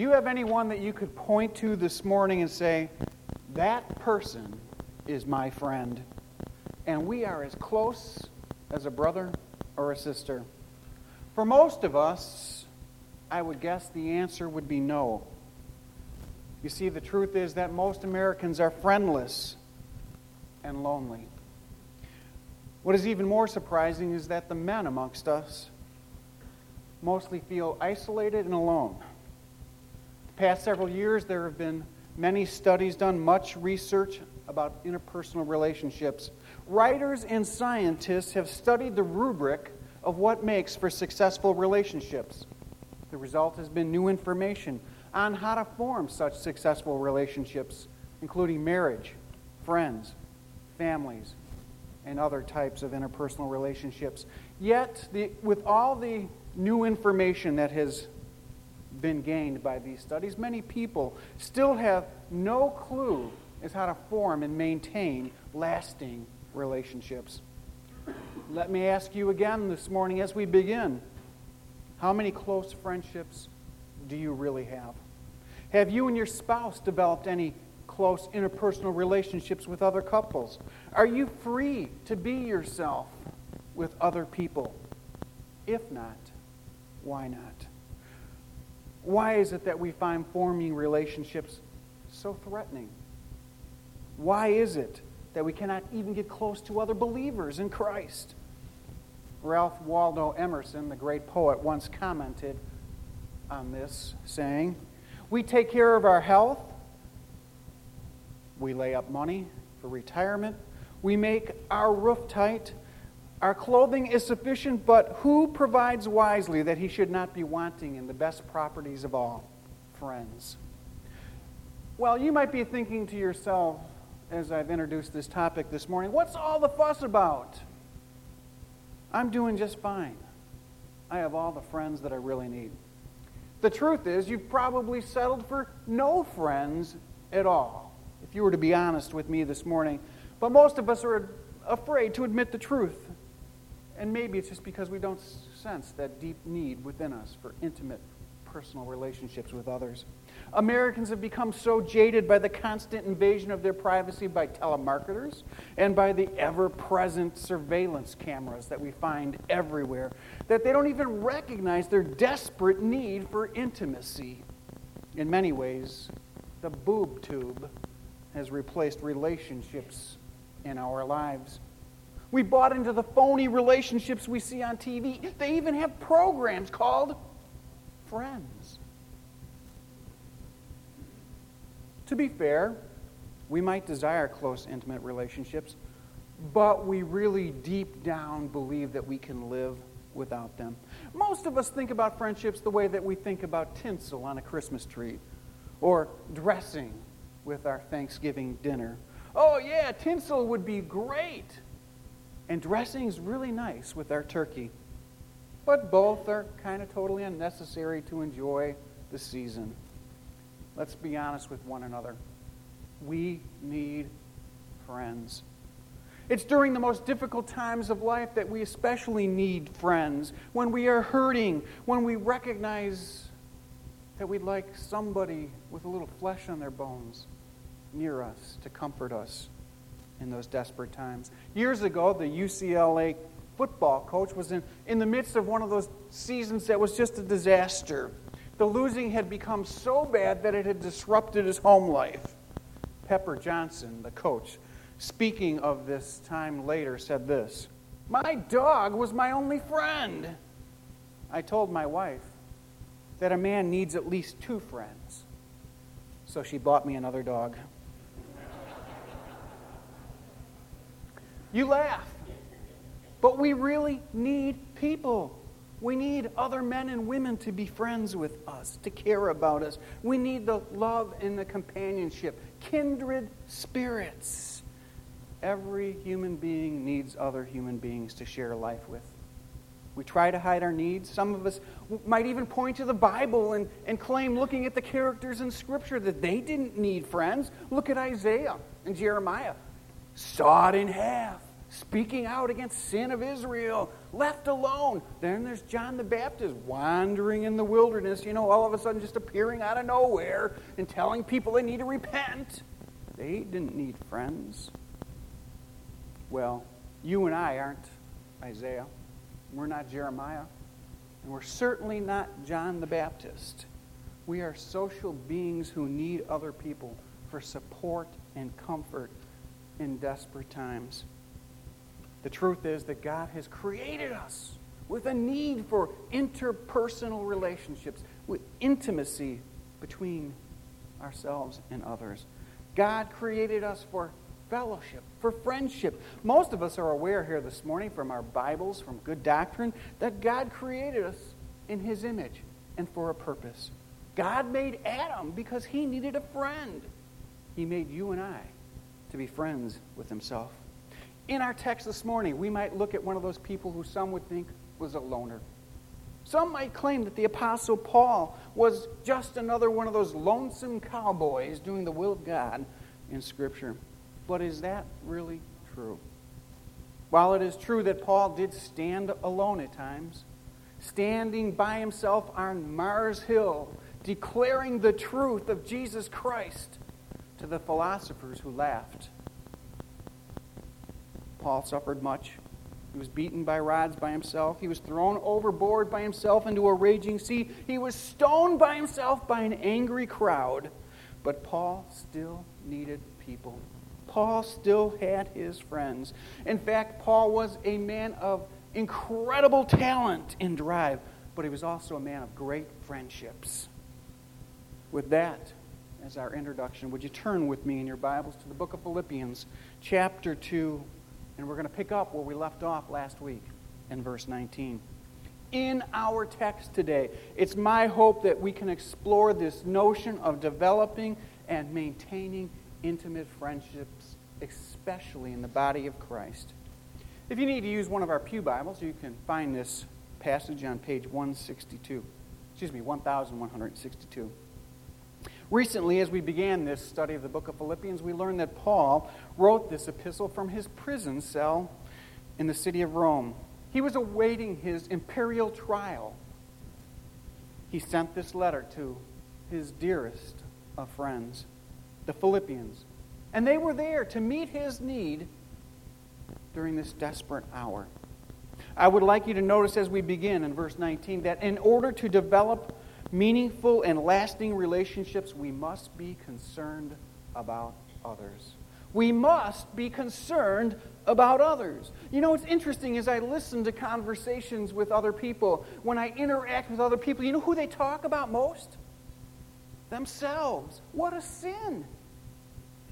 Do you have anyone that you could point to this morning and say, that person is my friend? And we are as close as a brother or a sister? For most of us, I would guess the answer would be no. You see, the truth is that most Americans are friendless and lonely. What is even more surprising is that the men amongst us mostly feel isolated and alone. Past several years, there have been many studies done, much research about interpersonal relationships. Writers and scientists have studied the rubric of what makes for successful relationships. The result has been new information on how to form such successful relationships, including marriage, friends, families, and other types of interpersonal relationships. Yet, the, with all the new information that has been gained by these studies, many people still have no clue as how to form and maintain lasting relationships. Let me ask you again this morning as we begin how many close friendships do you really have? Have you and your spouse developed any close interpersonal relationships with other couples? Are you free to be yourself with other people? If not, why not? Why is it that we find forming relationships so threatening? Why is it that we cannot even get close to other believers in Christ? Ralph Waldo Emerson, the great poet, once commented on this, saying, We take care of our health, we lay up money for retirement, we make our roof tight, our clothing is sufficient, but who provides wisely that he should not be wanting in the best properties of all? Friends. Well, you might be thinking to yourself, as I've introduced this topic this morning, what's all the fuss about? I'm doing just fine. I have all the friends that I really need. The truth is, you've probably settled for no friends at all, if you were to be honest with me this morning. But most of us are afraid to admit the truth. And maybe it's just because we don't sense that deep need within us for intimate personal relationships with others. Americans have become so jaded by the constant invasion of their privacy by telemarketers and by the ever present surveillance cameras that we find everywhere that they don't even recognize their desperate need for intimacy. In many ways, the boob tube has replaced relationships in our lives. We bought into the phony relationships we see on TV. They even have programs called Friends. To be fair, we might desire close, intimate relationships, but we really deep down believe that we can live without them. Most of us think about friendships the way that we think about tinsel on a Christmas tree or dressing with our Thanksgiving dinner. Oh, yeah, tinsel would be great. And dressing is really nice with our turkey. But both are kind of totally unnecessary to enjoy the season. Let's be honest with one another. We need friends. It's during the most difficult times of life that we especially need friends. When we are hurting, when we recognize that we'd like somebody with a little flesh on their bones near us to comfort us in those desperate times. Years ago, the UCLA football coach was in, in the midst of one of those seasons that was just a disaster. The losing had become so bad that it had disrupted his home life. Pepper Johnson, the coach, speaking of this time later, said this My dog was my only friend. I told my wife that a man needs at least two friends. So she bought me another dog. You laugh, but we really need people. We need other men and women to be friends with us, to care about us. We need the love and the companionship, kindred spirits. Every human being needs other human beings to share life with. We try to hide our needs. Some of us might even point to the Bible and, and claim, looking at the characters in Scripture, that they didn't need friends. Look at Isaiah and Jeremiah. Sawed in half, speaking out against sin of Israel left alone. Then there's John the Baptist wandering in the wilderness, you know, all of a sudden just appearing out of nowhere and telling people they need to repent. They didn't need friends. Well, you and I aren't Isaiah. We're not Jeremiah. And we're certainly not John the Baptist. We are social beings who need other people for support and comfort in desperate times. The truth is that God has created us with a need for interpersonal relationships, with intimacy between ourselves and others. God created us for fellowship, for friendship. Most of us are aware here this morning from our Bibles, from good doctrine, that God created us in His image and for a purpose. God made Adam because he needed a friend. He made you and I to be friends with himself. In our text this morning, we might look at one of those people who some would think was a loner. Some might claim that the Apostle Paul was just another one of those lonesome cowboys doing the will of God in Scripture. But is that really true? While it is true that Paul did stand alone at times, standing by himself on Mars Hill, declaring the truth of Jesus Christ to the philosophers who laughed. Paul suffered much. He was beaten by rods by himself. He was thrown overboard by himself into a raging sea. He was stoned by himself by an angry crowd. But Paul still needed people. Paul still had his friends. In fact, Paul was a man of incredible talent and drive, but he was also a man of great friendships. With that as our introduction, would you turn with me in your Bibles to the book of Philippians, chapter 2, and we're going to pick up where we left off last week in verse 19. In our text today, it's my hope that we can explore this notion of developing and maintaining intimate friendships, especially in the body of Christ. If you need to use one of our Pew Bibles, you can find this passage on page 162. Excuse me, 1162. Recently, as we began this study of the book of Philippians, we learned that Paul wrote this epistle from his prison cell in the city of Rome. He was awaiting his imperial trial. He sent this letter to his dearest of friends, the Philippians, and they were there to meet his need during this desperate hour. I would like you to notice as we begin in verse 19 that in order to develop meaningful and lasting relationships, we must be concerned about others. We must be concerned about others. You know, it's interesting as I listen to conversations with other people, when I interact with other people, you know who they talk about most? Themselves. What a sin.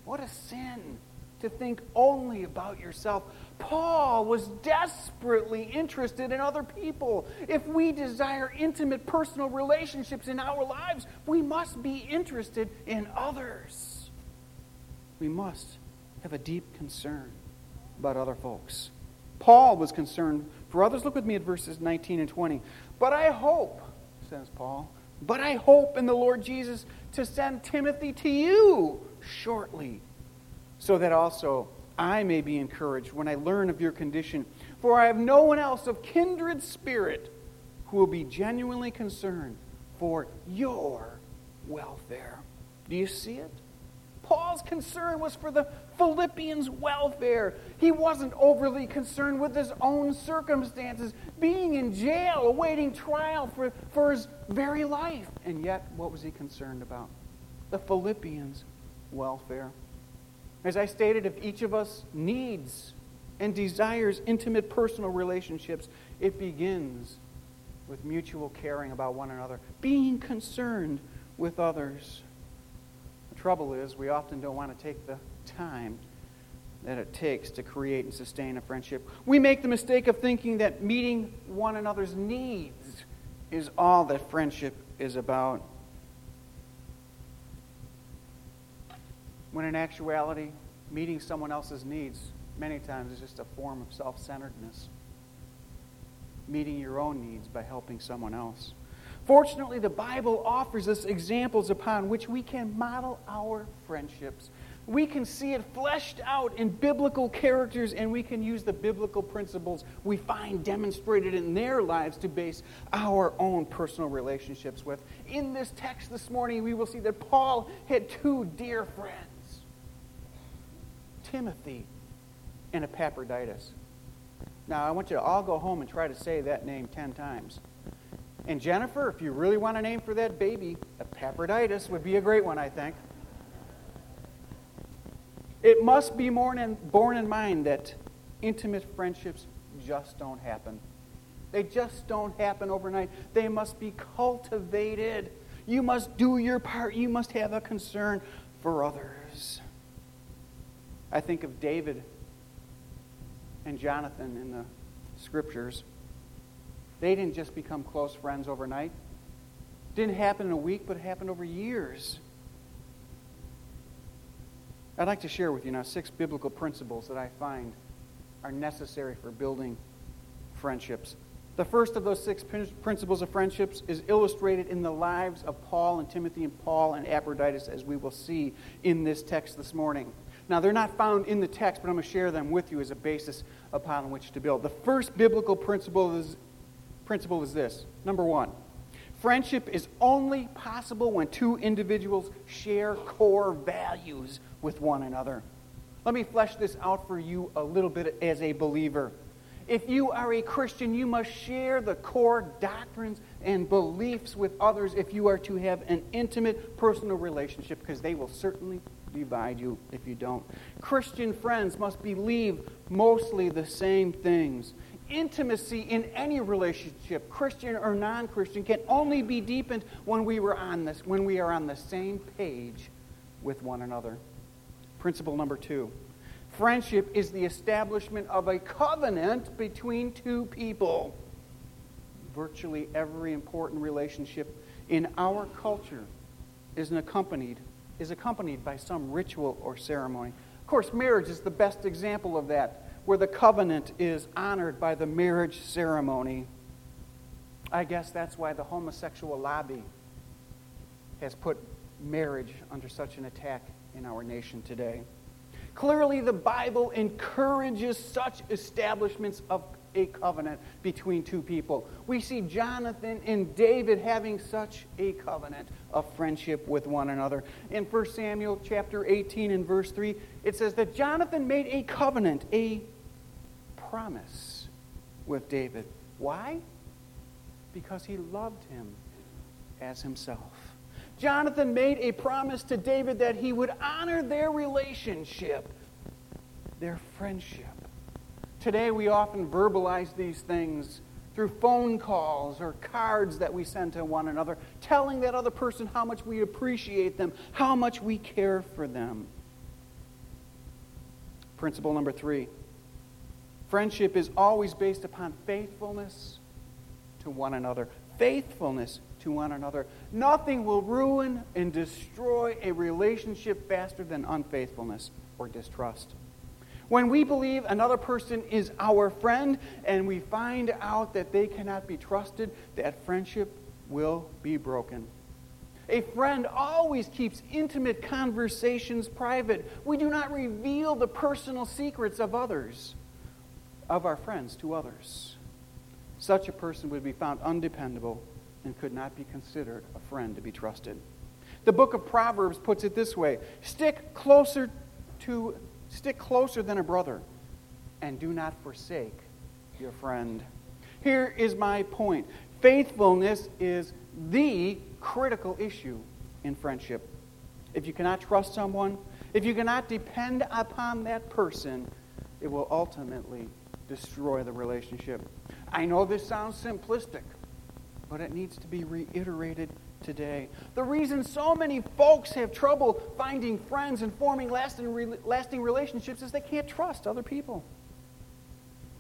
What a sin to think only about yourself. Paul was desperately interested in other people. If we desire intimate personal relationships in our lives, we must be interested in others. We must have a deep concern about other folks. Paul was concerned for others. Look with me at verses 19 and 20. But I hope, says Paul, but I hope in the Lord Jesus to send Timothy to you shortly, so that also I may be encouraged when I learn of your condition. For I have no one else of kindred spirit who will be genuinely concerned for your welfare. Do you see it? Paul's concern was for the Philippians' welfare. He wasn't overly concerned with his own circumstances, being in jail, awaiting trial for, for his very life. And yet, what was he concerned about? The Philippians' welfare. As I stated, if each of us needs and desires intimate personal relationships, it begins with mutual caring about one another, being concerned with others. The trouble is, we often don't want to take the time that it takes to create and sustain a friendship. We make the mistake of thinking that meeting one another's needs is all that friendship is about. When in actuality, meeting someone else's needs many times is just a form of self centeredness. Meeting your own needs by helping someone else. Fortunately, the Bible offers us examples upon which we can model our friendships. we can see it fleshed out in biblical characters, and we can use the biblical principles we find demonstrated in their lives to base our own personal relationships with. In this text this morning, we will see that Paul had two dear friends Timothy and Epaphroditus. Now, I want you to all go home and try to say that name 10 times. And Jennifer, if you really want a name for that baby, Epaphroditus would be a great one, I think. It must be born in, born in mind that intimate friendships just don't happen. They just don't happen overnight. They must be cultivated. You must do your part. You must have a concern for others. I think of David and Jonathan in the scriptures. They didn't just become close friends overnight. Didn't happen in a week, but it happened over years. I'd like to share with you now six biblical principles that I find are necessary for building friendships. The first of those six principles of friendships is illustrated in the lives of Paul and Timothy and Paul and Epaphroditus, as we will see in this text this morning. Now, they're not found in the text, but I'm going to share them with you as a basis upon which to build. The first biblical principle is, principle is this number one, friendship is only possible when two individuals share core values with one another. Let me flesh this out for you a little bit as a believer. If you are a Christian, you must share the core doctrines and beliefs with others if you are to have an intimate personal relationship, because they will certainly divide you if you don't. Christian friends must believe mostly the same things. Intimacy in any relationship, Christian or non-Christian, can only be deepened when we were on this, when we are on the same page with one another. Principle number two friendship is the establishment of a covenant between two people. Virtually every important relationship in our culture is accompanied is accompanied by some ritual or ceremony. Of course, marriage is the best example of that, where the covenant is honored by the marriage ceremony. I guess that's why the homosexual lobby has put marriage under such an attack in our nation today. Clearly, the Bible encourages such establishments of a covenant between two people. We see Jonathan and David having such a covenant of friendship with one another. In 1 Samuel chapter 18 and verse 3, it says that Jonathan made a covenant, a promise with David. Why? Because he loved him as himself. Jonathan made a promise to David that he would honor their relationship, their friendship. Today, we often verbalize these things through phone calls or cards that we send to one another, telling that other person how much we appreciate them, how much we care for them. Principle number three friendship is always based upon faithfulness to one another. Faithfulness to one another. Nothing will ruin and destroy a relationship faster than unfaithfulness or distrust. When we believe another person is our friend and we find out that they cannot be trusted, that friendship will be broken. A friend always keeps intimate conversations private. We do not reveal the personal secrets of others, of our friends to others. Such a person would be found undependable and could not be considered a friend to be trusted. The book of Proverbs puts it this way stick closer to stick closer than a brother and do not forsake your friend. Here is my point. Faithfulness is the critical issue in friendship. If you cannot trust someone, if you cannot depend upon that person, it will ultimately destroy the relationship. I know this sounds simplistic, but it needs to be reiterated today. The reason so many folks have trouble finding friends and forming lasting, lasting relationships is they can't trust other people.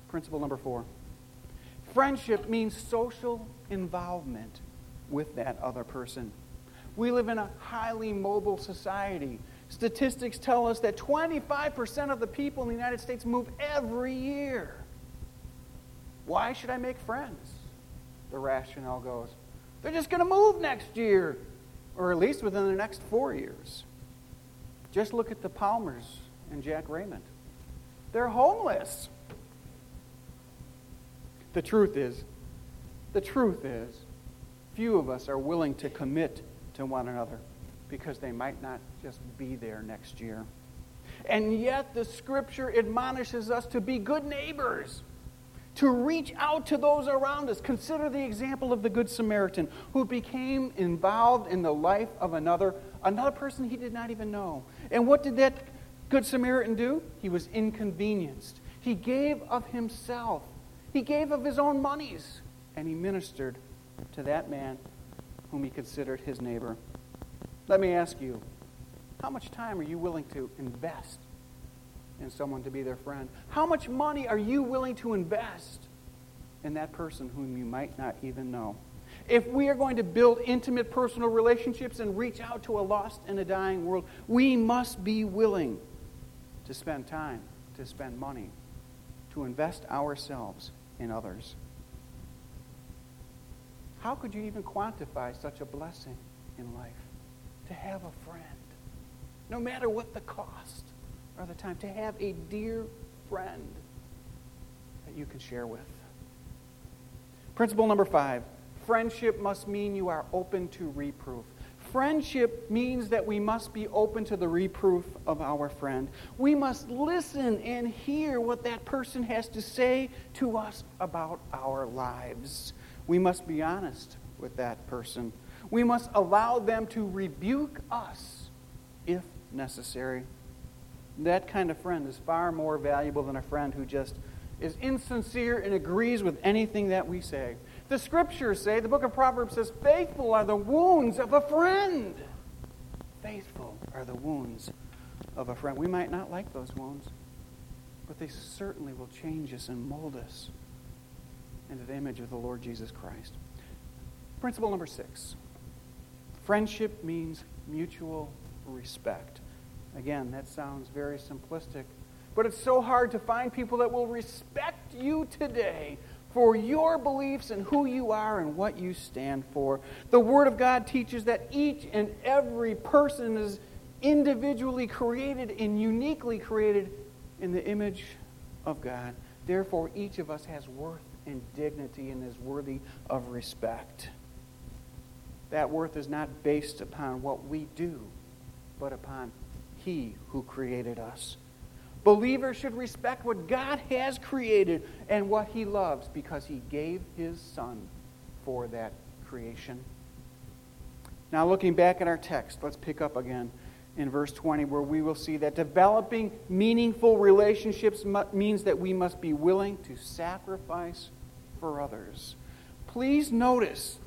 Principle number four friendship means social involvement with that other person. We live in a highly mobile society. Statistics tell us that 25% of the people in the United States move every year. Why should I make friends? the rationale goes. They're just going to move next year, or at least within the next four years. Just look at the Palmers and Jack Raymond. They're homeless. The truth is, the truth is, few of us are willing to commit to one another because they might not just be there next year. And yet, the scripture admonishes us to be good neighbors, to reach out to those around us. Consider the example of the Good Samaritan who became involved in the life of another, another person he did not even know. And what did that Good Samaritan do? He was inconvenienced. He gave of himself, he gave of his own monies, and he ministered to that man whom he considered his neighbor. Let me ask you, how much time are you willing to invest in someone to be their friend? How much money are you willing to invest in that person whom you might not even know? If we are going to build intimate personal relationships and reach out to a lost and a dying world, we must be willing to spend time, to spend money, to invest ourselves in others. How could you even quantify such a blessing in life? To have a friend, no matter what the cost or the time, to have a dear friend that you can share with. Principle number five friendship must mean you are open to reproof. Friendship means that we must be open to the reproof of our friend. We must listen and hear what that person has to say to us about our lives. We must be honest with that person. We must allow them to rebuke us if necessary. That kind of friend is far more valuable than a friend who just is insincere and agrees with anything that we say. The scriptures say, the book of Proverbs says, faithful are the wounds of a friend. Faithful are the wounds of a friend. We might not like those wounds, but they certainly will change us and mold us into the image of the Lord Jesus Christ. Principle number six friendship means mutual respect. Again, that sounds very simplistic, but it's so hard to find people that will respect you today for your beliefs and who you are and what you stand for. The Word of God teaches that each and every person is individually created and uniquely created in the image of God. Therefore, each of us has worth and dignity and is worthy of respect. That worth is not based upon what we do, but upon He who created us. Believers should respect what God has created and what He loves because He gave His Son for that creation. Now, looking back at our text, let's pick up again in verse 20, where we will see that developing meaningful relationships means that we must be willing to sacrifice for others. Please notice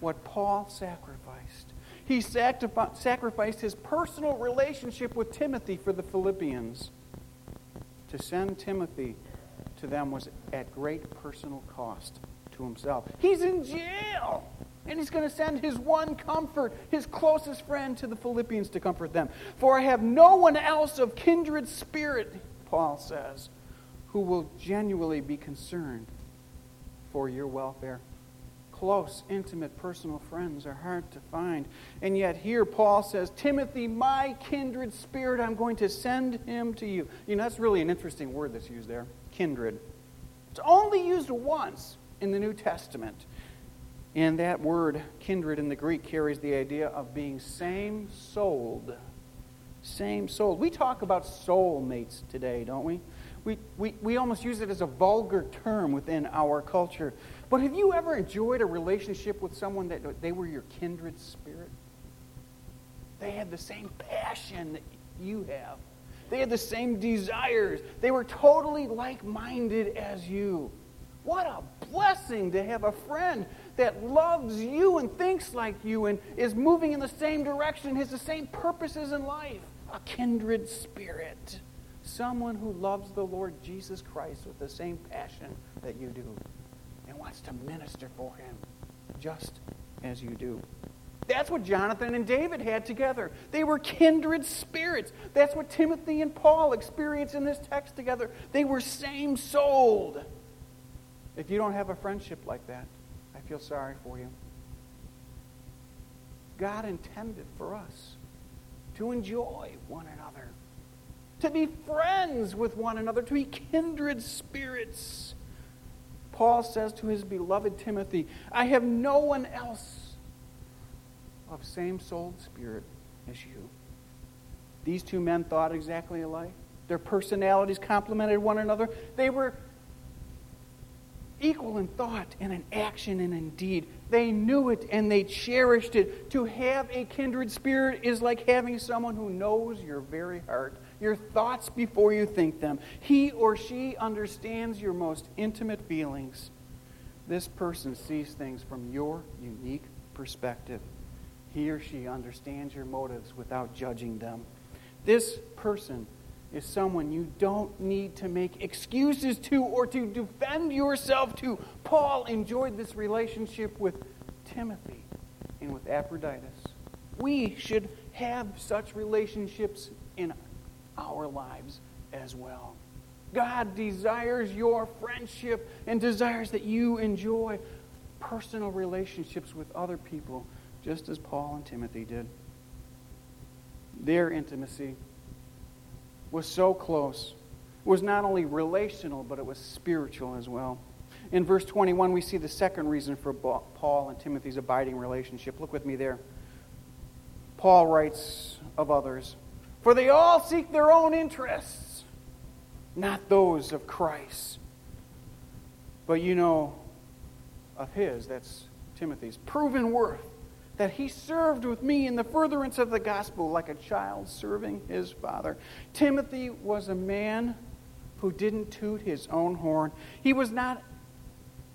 what Paul sacrificed. He sacrificed his personal relationship with Timothy for the Philippians. To send Timothy to them was at great personal cost to himself. He's in jail. And he's going to send his one comfort, his closest friend, to the Philippians to comfort them. For I have no one else of kindred spirit, Paul says, who will genuinely be concerned for your welfare. Close, intimate, personal friends are hard to find. And yet, here Paul says, Timothy, my kindred spirit, I'm going to send him to you. You know, that's really an interesting word that's used there kindred. It's only used once in the New Testament. And that word, kindred in the Greek, carries the idea of being same souled. Same souled. We talk about soulmates today, don't we? we, we, we almost use it as a vulgar term within our culture. But have you ever enjoyed a relationship with someone that they were your kindred spirit? They had the same passion that you have. They had the same desires. They were totally like minded as you. What a blessing to have a friend that loves you and thinks like you and is moving in the same direction, has the same purposes in life. A kindred spirit. Someone who loves the Lord Jesus Christ with the same passion that you do wants to minister for him just as you do. That's what Jonathan and David had together. They were kindred spirits. That's what Timothy and Paul experience in this text together. They were same souled. If you don't have a friendship like that, I feel sorry for you. God intended for us to enjoy one another, to be friends with one another, to be kindred spirits. Paul says to his beloved Timothy, I have no one else of same souled spirit as you. These two men thought exactly alike. Their personalities complemented one another. They were equal in thought and in action and in deed. They knew it and they cherished it. To have a kindred spirit is like having someone who knows your very heart, your thoughts before you think them. He or she understands your most intimate feelings. This person sees things from your unique perspective. He or she understands your motives without judging them. This person is someone you don't need to make excuses to or to defend yourself to. Paul enjoyed this relationship with Timothy and with Epaphroditus. We should have such relationships in our lives as well. God desires your friendship and desires that you enjoy personal relationships with other people, just as Paul and Timothy did. Their intimacy was so close. It was not only relational, but it was spiritual as well. In verse 21, we see the second reason for Paul and Timothy's abiding relationship. Look with me there. Paul writes of others, For they all seek their own interests, not those of Christ. But you know of his, that's Timothy's, proven worth that he served with me in the furtherance of the gospel like a child serving his father. Timothy was a man who didn't toot his own horn. He was not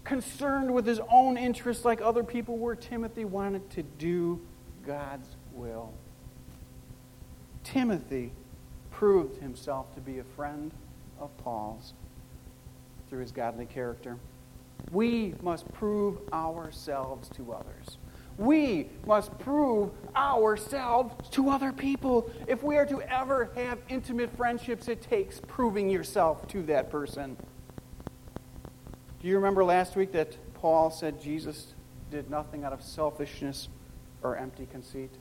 concerned with his own interests like other people were. Timothy wanted to do God's will. Timothy proved himself to be a friend of Paul's through his godly character. We must prove ourselves to others. We must prove ourselves to other people. If we are to ever have intimate friendships, it takes proving yourself to that person. Do you remember last week that Paul said Jesus did nothing out of selfishness or empty conceit?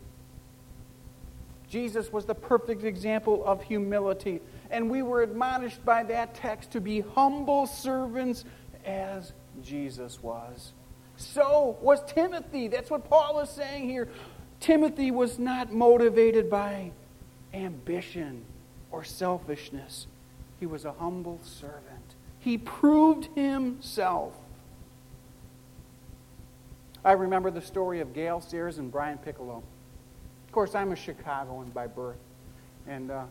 Jesus was the perfect example of humility, and we were admonished by that text to be humble servants as Jesus was. So was Timothy. That's what Paul is saying here. Timothy was not motivated by ambition or selfishness, he was a humble servant. He proved himself. I remember the story of Gale Sayers and Brian Piccolo. Of course, I'm a Chicagoan by birth. And uh,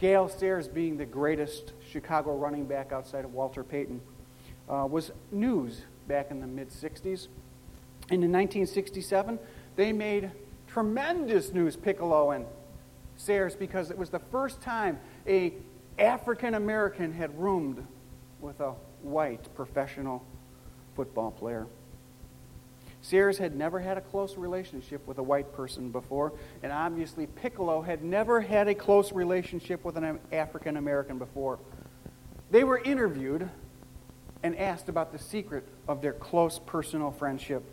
Gale Sayers, being the greatest Chicago running back outside of Walter Payton, uh, was news back in the mid 60s. And in 1967, they made tremendous news, Piccolo and Sayers, because it was the first time a African American had roomed with a white professional football player. Sayers had never had a close relationship with a white person before, and obviously Piccolo had never had a close relationship with an African American before. They were interviewed and asked about the secret of their close personal friendship.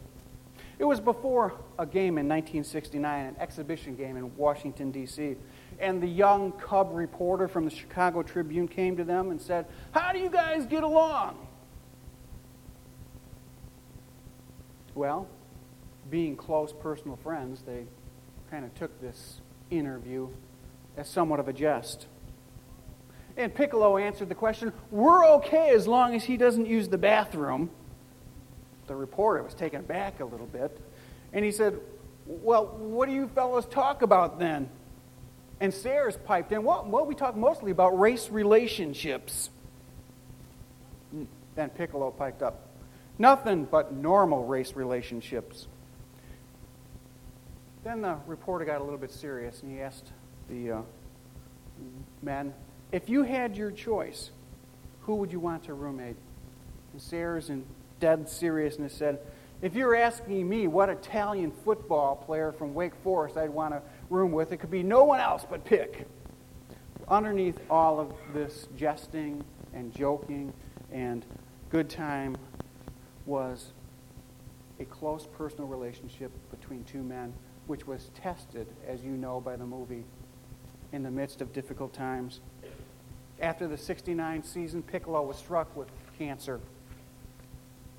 It was before a game in 1969, an exhibition game in Washington, D.C. And the young cub reporter from the Chicago Tribune came to them and said, How do you guys get along? Well, being close personal friends, they kind of took this interview as somewhat of a jest. And Piccolo answered the question, We're okay as long as he doesn't use the bathroom. The reporter was taken back a little bit. And he said, Well, what do you fellows talk about then? And Sayers piped in, Well, well we talk mostly about race relationships. Then Piccolo piped up, Nothing but normal race relationships. Then the reporter got a little bit serious and he asked the uh, if you had your choice, who would you want to roommate? And Sayers, in dead seriousness, said, If you're asking me what Italian football player from Wake Forest I'd want to room with, it could be no one else but Pick. Underneath all of this jesting and joking and good time was a close personal relationship between two men which was tested, as you know by the movie, in the midst of difficult times. After the 69 season, Piccolo was struck with cancer.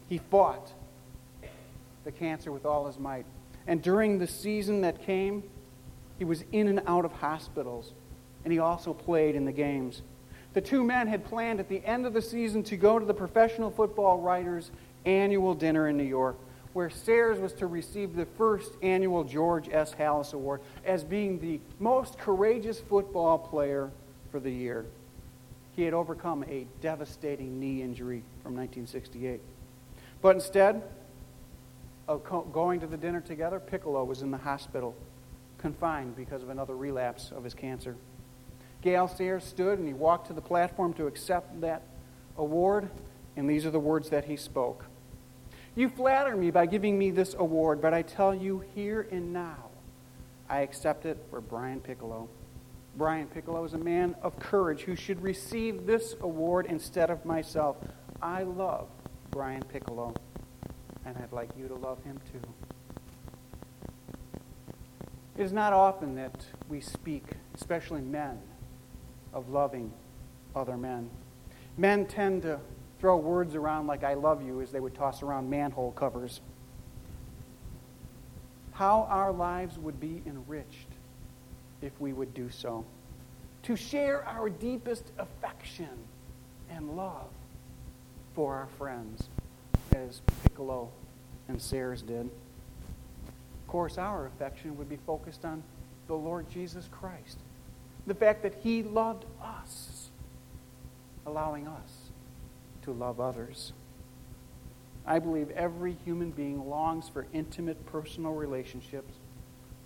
He fought the cancer with all his might. And during the season that came, he was in and out of hospitals, and he also played in the games. The two men had planned at the end of the season to go to the Professional Football Writers' annual dinner in New York, where Sayers was to receive the first annual George S. Halas Award as being the most courageous football player for the year. He had overcome a devastating knee injury from 1968. But instead of going to the dinner together, Piccolo was in the hospital, confined because of another relapse of his cancer. Gale Sayers stood and he walked to the platform to accept that award, and these are the words that he spoke. You flatter me by giving me this award, but I tell you here and now, I accept it for Brian Piccolo. Brian Piccolo is a man of courage who should receive this award instead of myself. I love Brian Piccolo, and I'd like you to love him too. It is not often that we speak, especially men, of loving other men. Men tend to throw words around like I love you as they would toss around manhole covers. How our lives would be enriched if we would do so. To share our deepest affection and love for our friends, as Piccolo and Sayers did. Of course, our affection would be focused on the Lord Jesus Christ the fact that He loved us, allowing us to love others. I believe every human being longs for intimate personal relationships.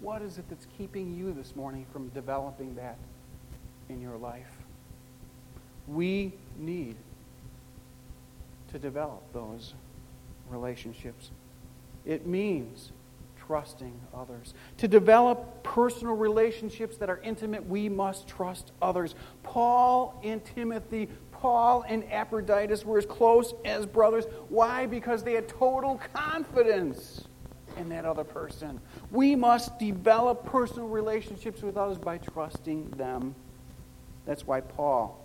What is it that's keeping you this morning from developing that in your life? We need to develop those relationships. It means trusting others. To develop personal relationships that are intimate, we must trust others. Paul and Timothy, Paul and Epaphroditus were as close as brothers. Why? Because they had total confidence in that other person. We must develop personal relationships with others by trusting them. That's why Paul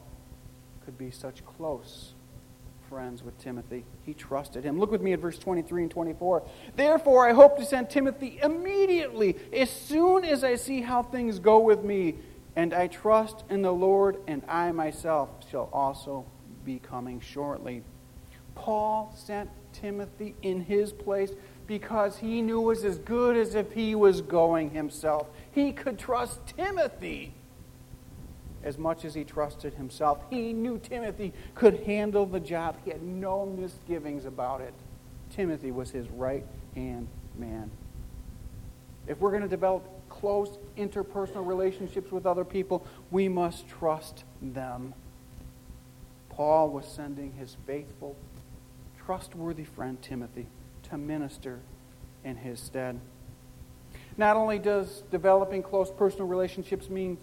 could be such close friends with Timothy. He trusted him. Look with me at verse 23 and 24. Therefore, I hope to send Timothy immediately, as soon as I see how things go with me. And I trust in the Lord, and I myself shall also be coming shortly. Paul sent Timothy in his place because he knew it was as good as if he was going himself. He could trust Timothy as much as he trusted himself. He knew Timothy could handle the job. He had no misgivings about it. Timothy was his right hand man. If we're going to develop close interpersonal relationships with other people, we must trust them. Paul was sending his faithful, trustworthy friend Timothy to minister in his stead. Not only does developing close personal relationships mean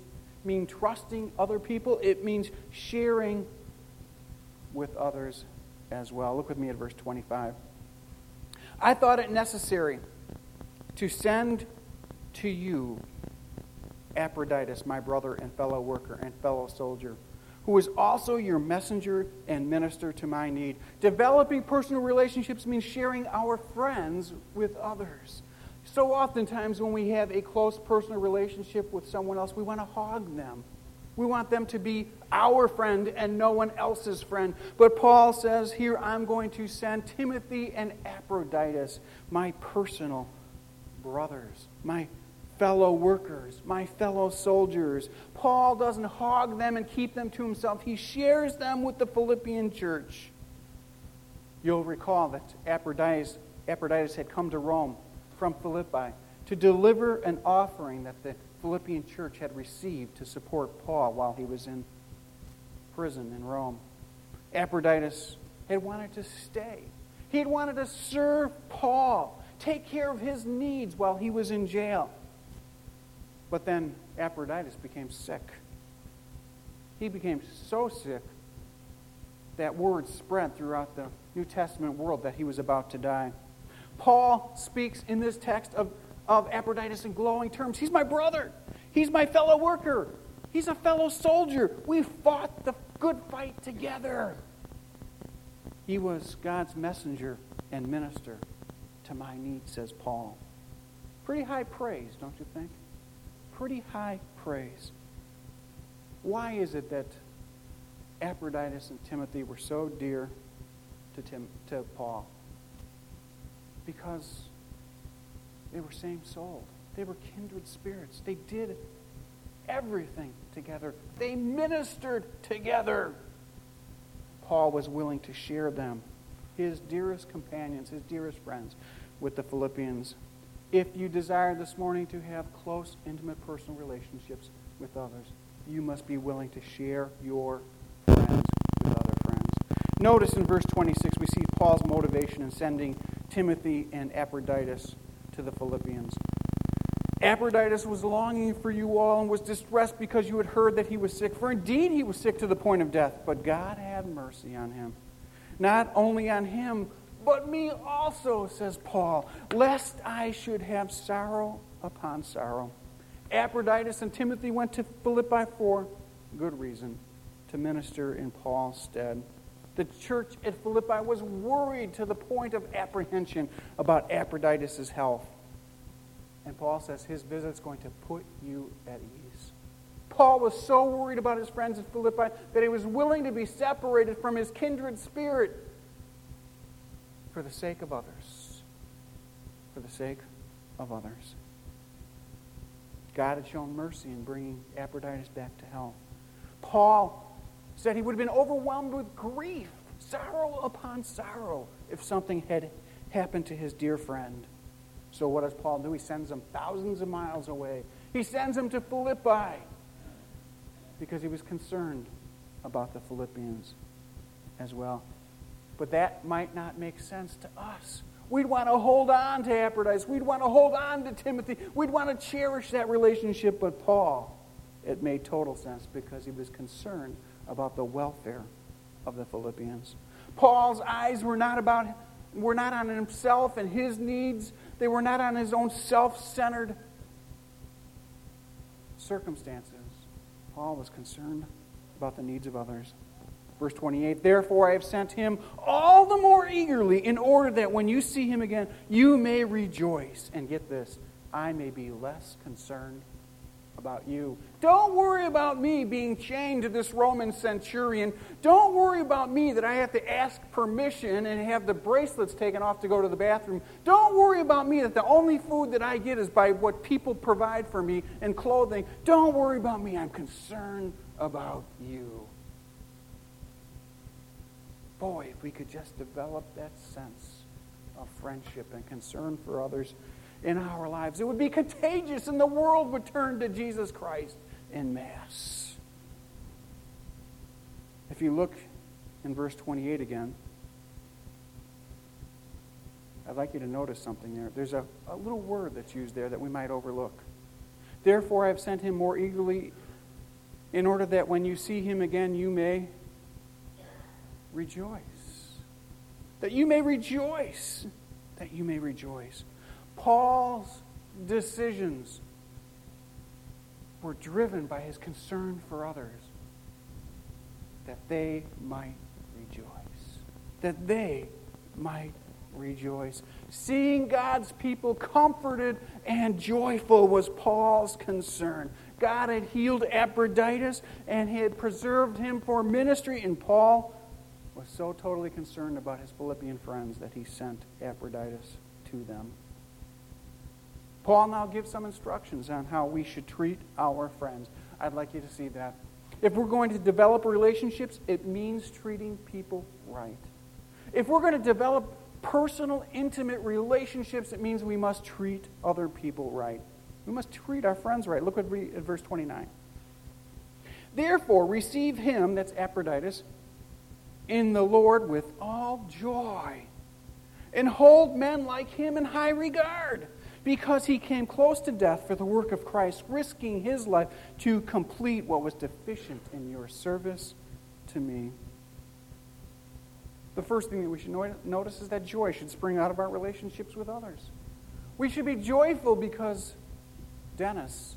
mean trusting other people, it means sharing with others as well. Look with me at verse 25. I thought it necessary to send to you Epaphroditus, my brother and fellow worker and fellow soldier, who is also your messenger and minister to my need. Developing personal relationships means sharing our friends with others. So oftentimes, when we have a close personal relationship with someone else, we want to hog them. We want them to be our friend and no one else's friend. But Paul says here, I'm going to send Timothy and Epaphroditus, my personal brothers, my fellow workers, my fellow soldiers. Paul doesn't hog them and keep them to himself, he shares them with the Philippian church. You'll recall that Epaphroditus had come to Rome from Philippi to deliver an offering that the Philippian church had received to support Paul while he was in prison in Rome. Epaphroditus had wanted to stay. He had wanted to serve Paul, take care of his needs while he was in jail. But then Epaphroditus became sick. He became so sick that word spread throughout the New Testament world that he was about to die. Paul speaks in this text of of Epaphroditus in glowing terms. He's my brother. He's my fellow worker. He's a fellow soldier. We fought the good fight together. He was God's messenger and minister to my needs, says Paul. Pretty high praise, don't you think? Pretty high praise. Why is it that Epaphroditus and Timothy were so dear to, Tim, to Paul? Because they were same souled. They were kindred spirits. They did everything together. They ministered together. Paul was willing to share them, his dearest companions, his dearest friends, with the Philippians. If you desire this morning to have close, intimate, personal relationships with others, you must be willing to share your friends with other friends. Notice in verse 26, we see Paul's motivation in sending Timothy and Epaphroditus to the Philippians. Epaphroditus was longing for you all and was distressed because you had heard that he was sick. For indeed he was sick to the point of death, but God had mercy on him. Not only on him, but me also, says Paul, lest I should have sorrow upon sorrow. Epaphroditus and Timothy went to Philippi for good reason, to minister in Paul's stead. The church at Philippi was worried to the point of apprehension about Epaphroditus' health. And Paul says his visit's going to put you at ease. Paul was so worried about his friends at Philippi that he was willing to be separated from his kindred spirit for the sake of others. For the sake of others. God had shown mercy in bringing Epaphroditus back to health. Paul said he would have been overwhelmed with grief, sorrow upon sorrow, if something had happened to his dear friend. So, what does Paul do? He sends them thousands of miles away. He sends them to Philippi because he was concerned about the Philippians as well. But that might not make sense to us. We'd want to hold on to Epaphroditus. We'd want to hold on to Timothy. We'd want to cherish that relationship. But Paul, it made total sense because he was concerned about the welfare of the Philippians. Paul's eyes were not about were not on himself and his needs. They were not on his own self-centered circumstances. Paul was concerned about the needs of others. Verse 28 Therefore I have sent him all the more eagerly, in order that when you see him again, you may rejoice. And get this, I may be less concerned about you. Don't worry about me being chained to this Roman centurion. Don't worry about me that I have to ask permission and have the bracelets taken off to go to the bathroom. Don't worry about me that the only food that I get is by what people provide for me and clothing. Don't worry about me. I'm concerned about you. Boy, if we could just develop that sense of friendship and concern for others in our lives, it would be contagious and the world would turn to Jesus Christ in mass. If you look in verse 28 again, I'd like you to notice something there. There's a, a little word that's used there that we might overlook. Therefore, I have sent him more eagerly in order that when you see him again, you may rejoice. That you may rejoice. That you may rejoice. Paul's decisions were driven by his concern for others, that they might rejoice. That they might rejoice. Seeing God's people comforted and joyful was Paul's concern. God had healed Epaphroditus and had preserved him for ministry, and Paul was so totally concerned about his Philippian friends that he sent Epaphroditus to them. Paul now gives some instructions on how we should treat our friends. I'd like you to see that. If we're going to develop relationships, it means treating people right. If we're going to develop personal, intimate relationships, it means we must treat other people right. We must treat our friends right. Look at verse 29. Therefore, receive him, that's Epaphroditus, in the Lord with all joy, and hold men like him in high regard, because he came close to death for the work of Christ, risking his life to complete what was deficient in your service to me. The first thing that we should notice is that joy should spring out of our relationships with others. We should be joyful because Dennis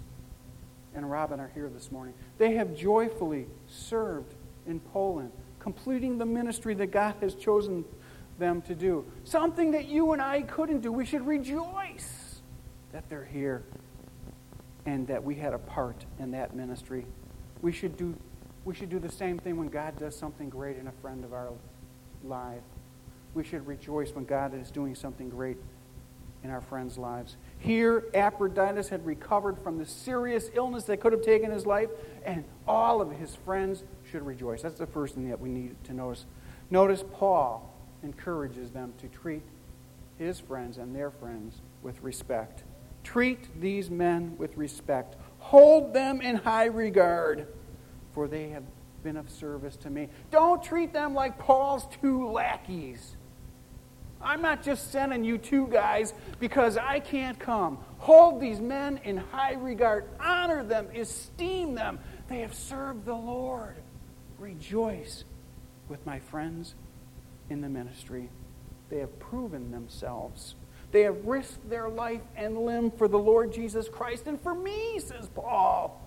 and Robin are here this morning. They have joyfully served in Poland, completing the ministry that God has chosen them to do. Something that you and I couldn't do. We should rejoice that they're here and that we had a part in that ministry. We should do, we should do the same thing when God does something great in a friend of our life. We should rejoice when God is doing something great in our friends' lives. Here, Epaphroditus had recovered from the serious illness that could have taken his life, and all of his friends should rejoice. That's the first thing that we need to notice. Notice Paul encourages them to treat his friends and their friends with respect. Treat these men with respect. Hold them in high regard, for they have been of service to me. Don't treat them like Paul's two lackeys. I'm not just sending you two guys because I can't come. Hold these men in high regard, honor them, esteem them. They have served the Lord. Rejoice with my friends in the ministry. They have proven themselves. They have risked their life and limb for the Lord Jesus Christ and for me, says Paul.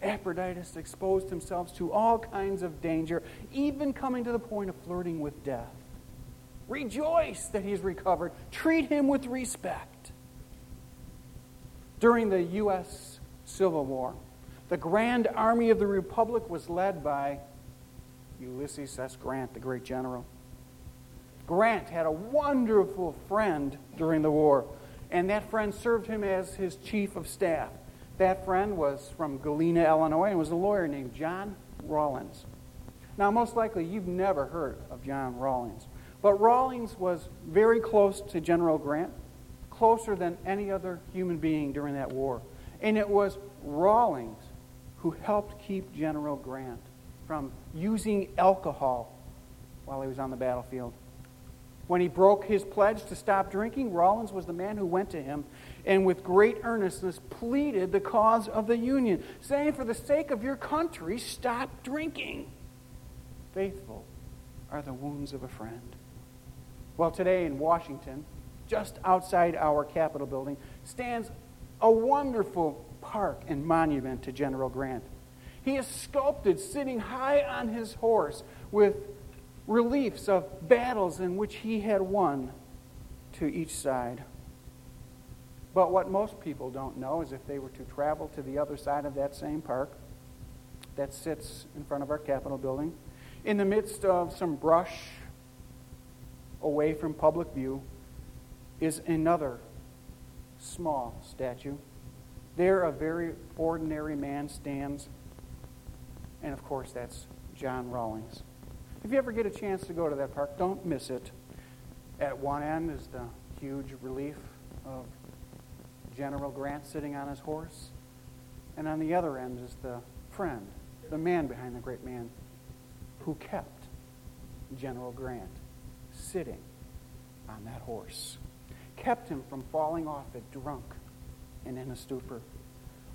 Epaphroditus exposed himself to all kinds of danger, even coming to the point of flirting with death. Rejoice that he's recovered. Treat him with respect. During the U.S. Civil War, the Grand Army of the Republic was led by Ulysses S. Grant, the great general. Grant had a wonderful friend during the war, and that friend served him as his chief of staff. That friend was from Galena, Illinois, and was a lawyer named John Rawlins. Now, most likely, you've never heard of John Rawlins. But Rawlins was very close to General Grant, closer than any other human being during that war. And it was Rawlins who helped keep General Grant from using alcohol while he was on the battlefield. When he broke his pledge to stop drinking, Rawlins was the man who went to him and with great earnestness pleaded the cause of the Union, saying, For the sake of your country, stop drinking. Faithful are the wounds of a friend. Well, today in Washington, just outside our Capitol building, stands a wonderful park and monument to General Grant. He is sculpted sitting high on his horse with reliefs of battles in which he had won to each side. But what most people don't know is if they were to travel to the other side of that same park that sits in front of our Capitol building, in the midst of some brush away from public view is another small statue. There, a very ordinary man stands, and of course, that's John Rawlins. If you ever get a chance to go to that park, don't miss it. At one end is the huge relief of General Grant sitting on his horse, and on the other end is the friend, the man behind the great man who kept General Grant sitting on that horse, kept him from falling off it drunk and in a stupor.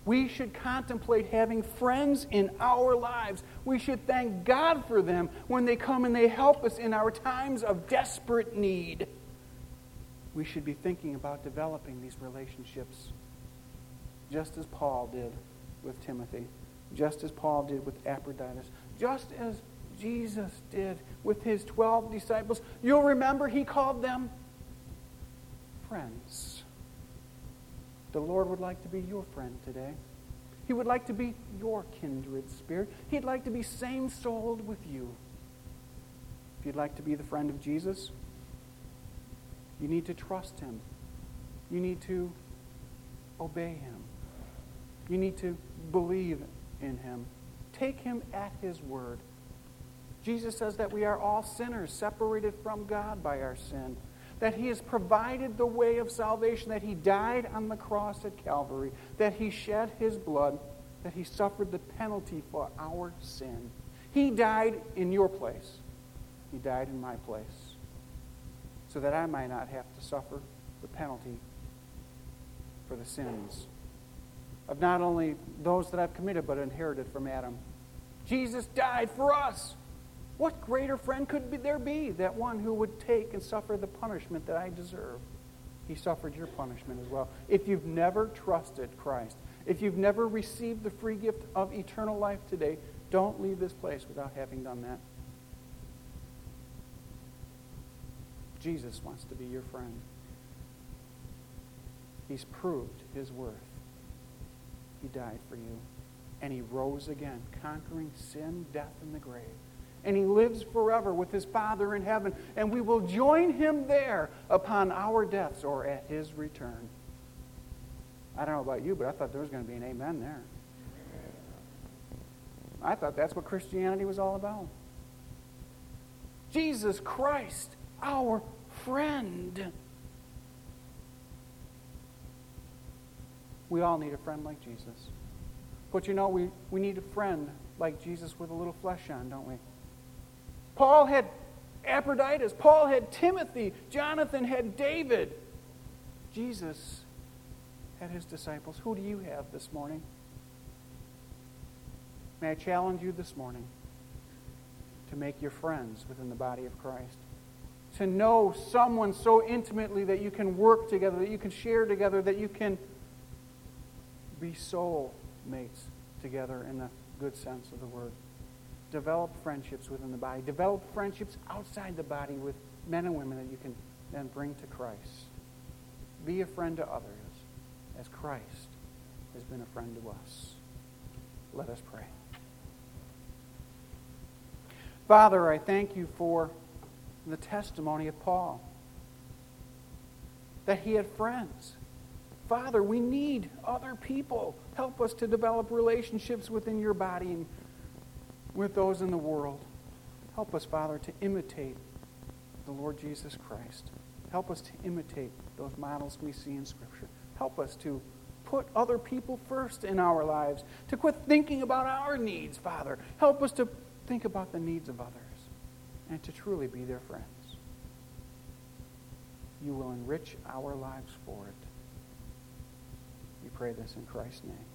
We should contemplate having friends in our lives. We should thank God for them when they come and they help us in our times of desperate need. We should be thinking about developing these relationships just as Paul did with Timothy, just as Paul did with Epaphroditus, just as Jesus did with his 12 disciples. You'll remember he called them friends. The Lord would like to be your friend today. He would like to be your kindred spirit. He'd like to be same souled with you. If you'd like to be the friend of Jesus, you need to trust him. You need to obey him. You need to believe in him. Take him at his word. Jesus says that we are all sinners, separated from God by our sin. That He has provided the way of salvation, that He died on the cross at Calvary, that He shed His blood, that He suffered the penalty for our sin. He died in your place, He died in my place, so that I might not have to suffer the penalty for the sins of not only those that I've committed, but inherited from Adam. Jesus died for us. What greater friend could there be that one who would take and suffer the punishment that I deserve? He suffered your punishment as well. If you've never trusted Christ, if you've never received the free gift of eternal life today, don't leave this place without having done that. Jesus wants to be your friend. He's proved his worth. He died for you. And he rose again, conquering sin, death, and the grave. And he lives forever with his Father in heaven. And we will join him there upon our deaths or at his return. I don't know about you, but I thought there was going to be an amen there. I thought that's what Christianity was all about. Jesus Christ, our friend. We all need a friend like Jesus. But you know, we, we need a friend like Jesus with a little flesh on, don't we? Paul had Epaphroditus. Paul had Timothy. Jonathan had David. Jesus had his disciples. Who do you have this morning? May I challenge you this morning to make your friends within the body of Christ? To know someone so intimately that you can work together, that you can share together, that you can be soul mates together in the good sense of the word. Develop friendships within the body. Develop friendships outside the body with men and women that you can then bring to Christ. Be a friend to others as Christ has been a friend to us. Let us pray. Father, I thank you for the testimony of Paul that he had friends. Father, we need other people. Help us to develop relationships within your body and with those in the world. Help us, Father, to imitate the Lord Jesus Christ. Help us to imitate those models we see in Scripture. Help us to put other people first in our lives, to quit thinking about our needs, Father. Help us to think about the needs of others and to truly be their friends. You will enrich our lives for it. We pray this in Christ's name.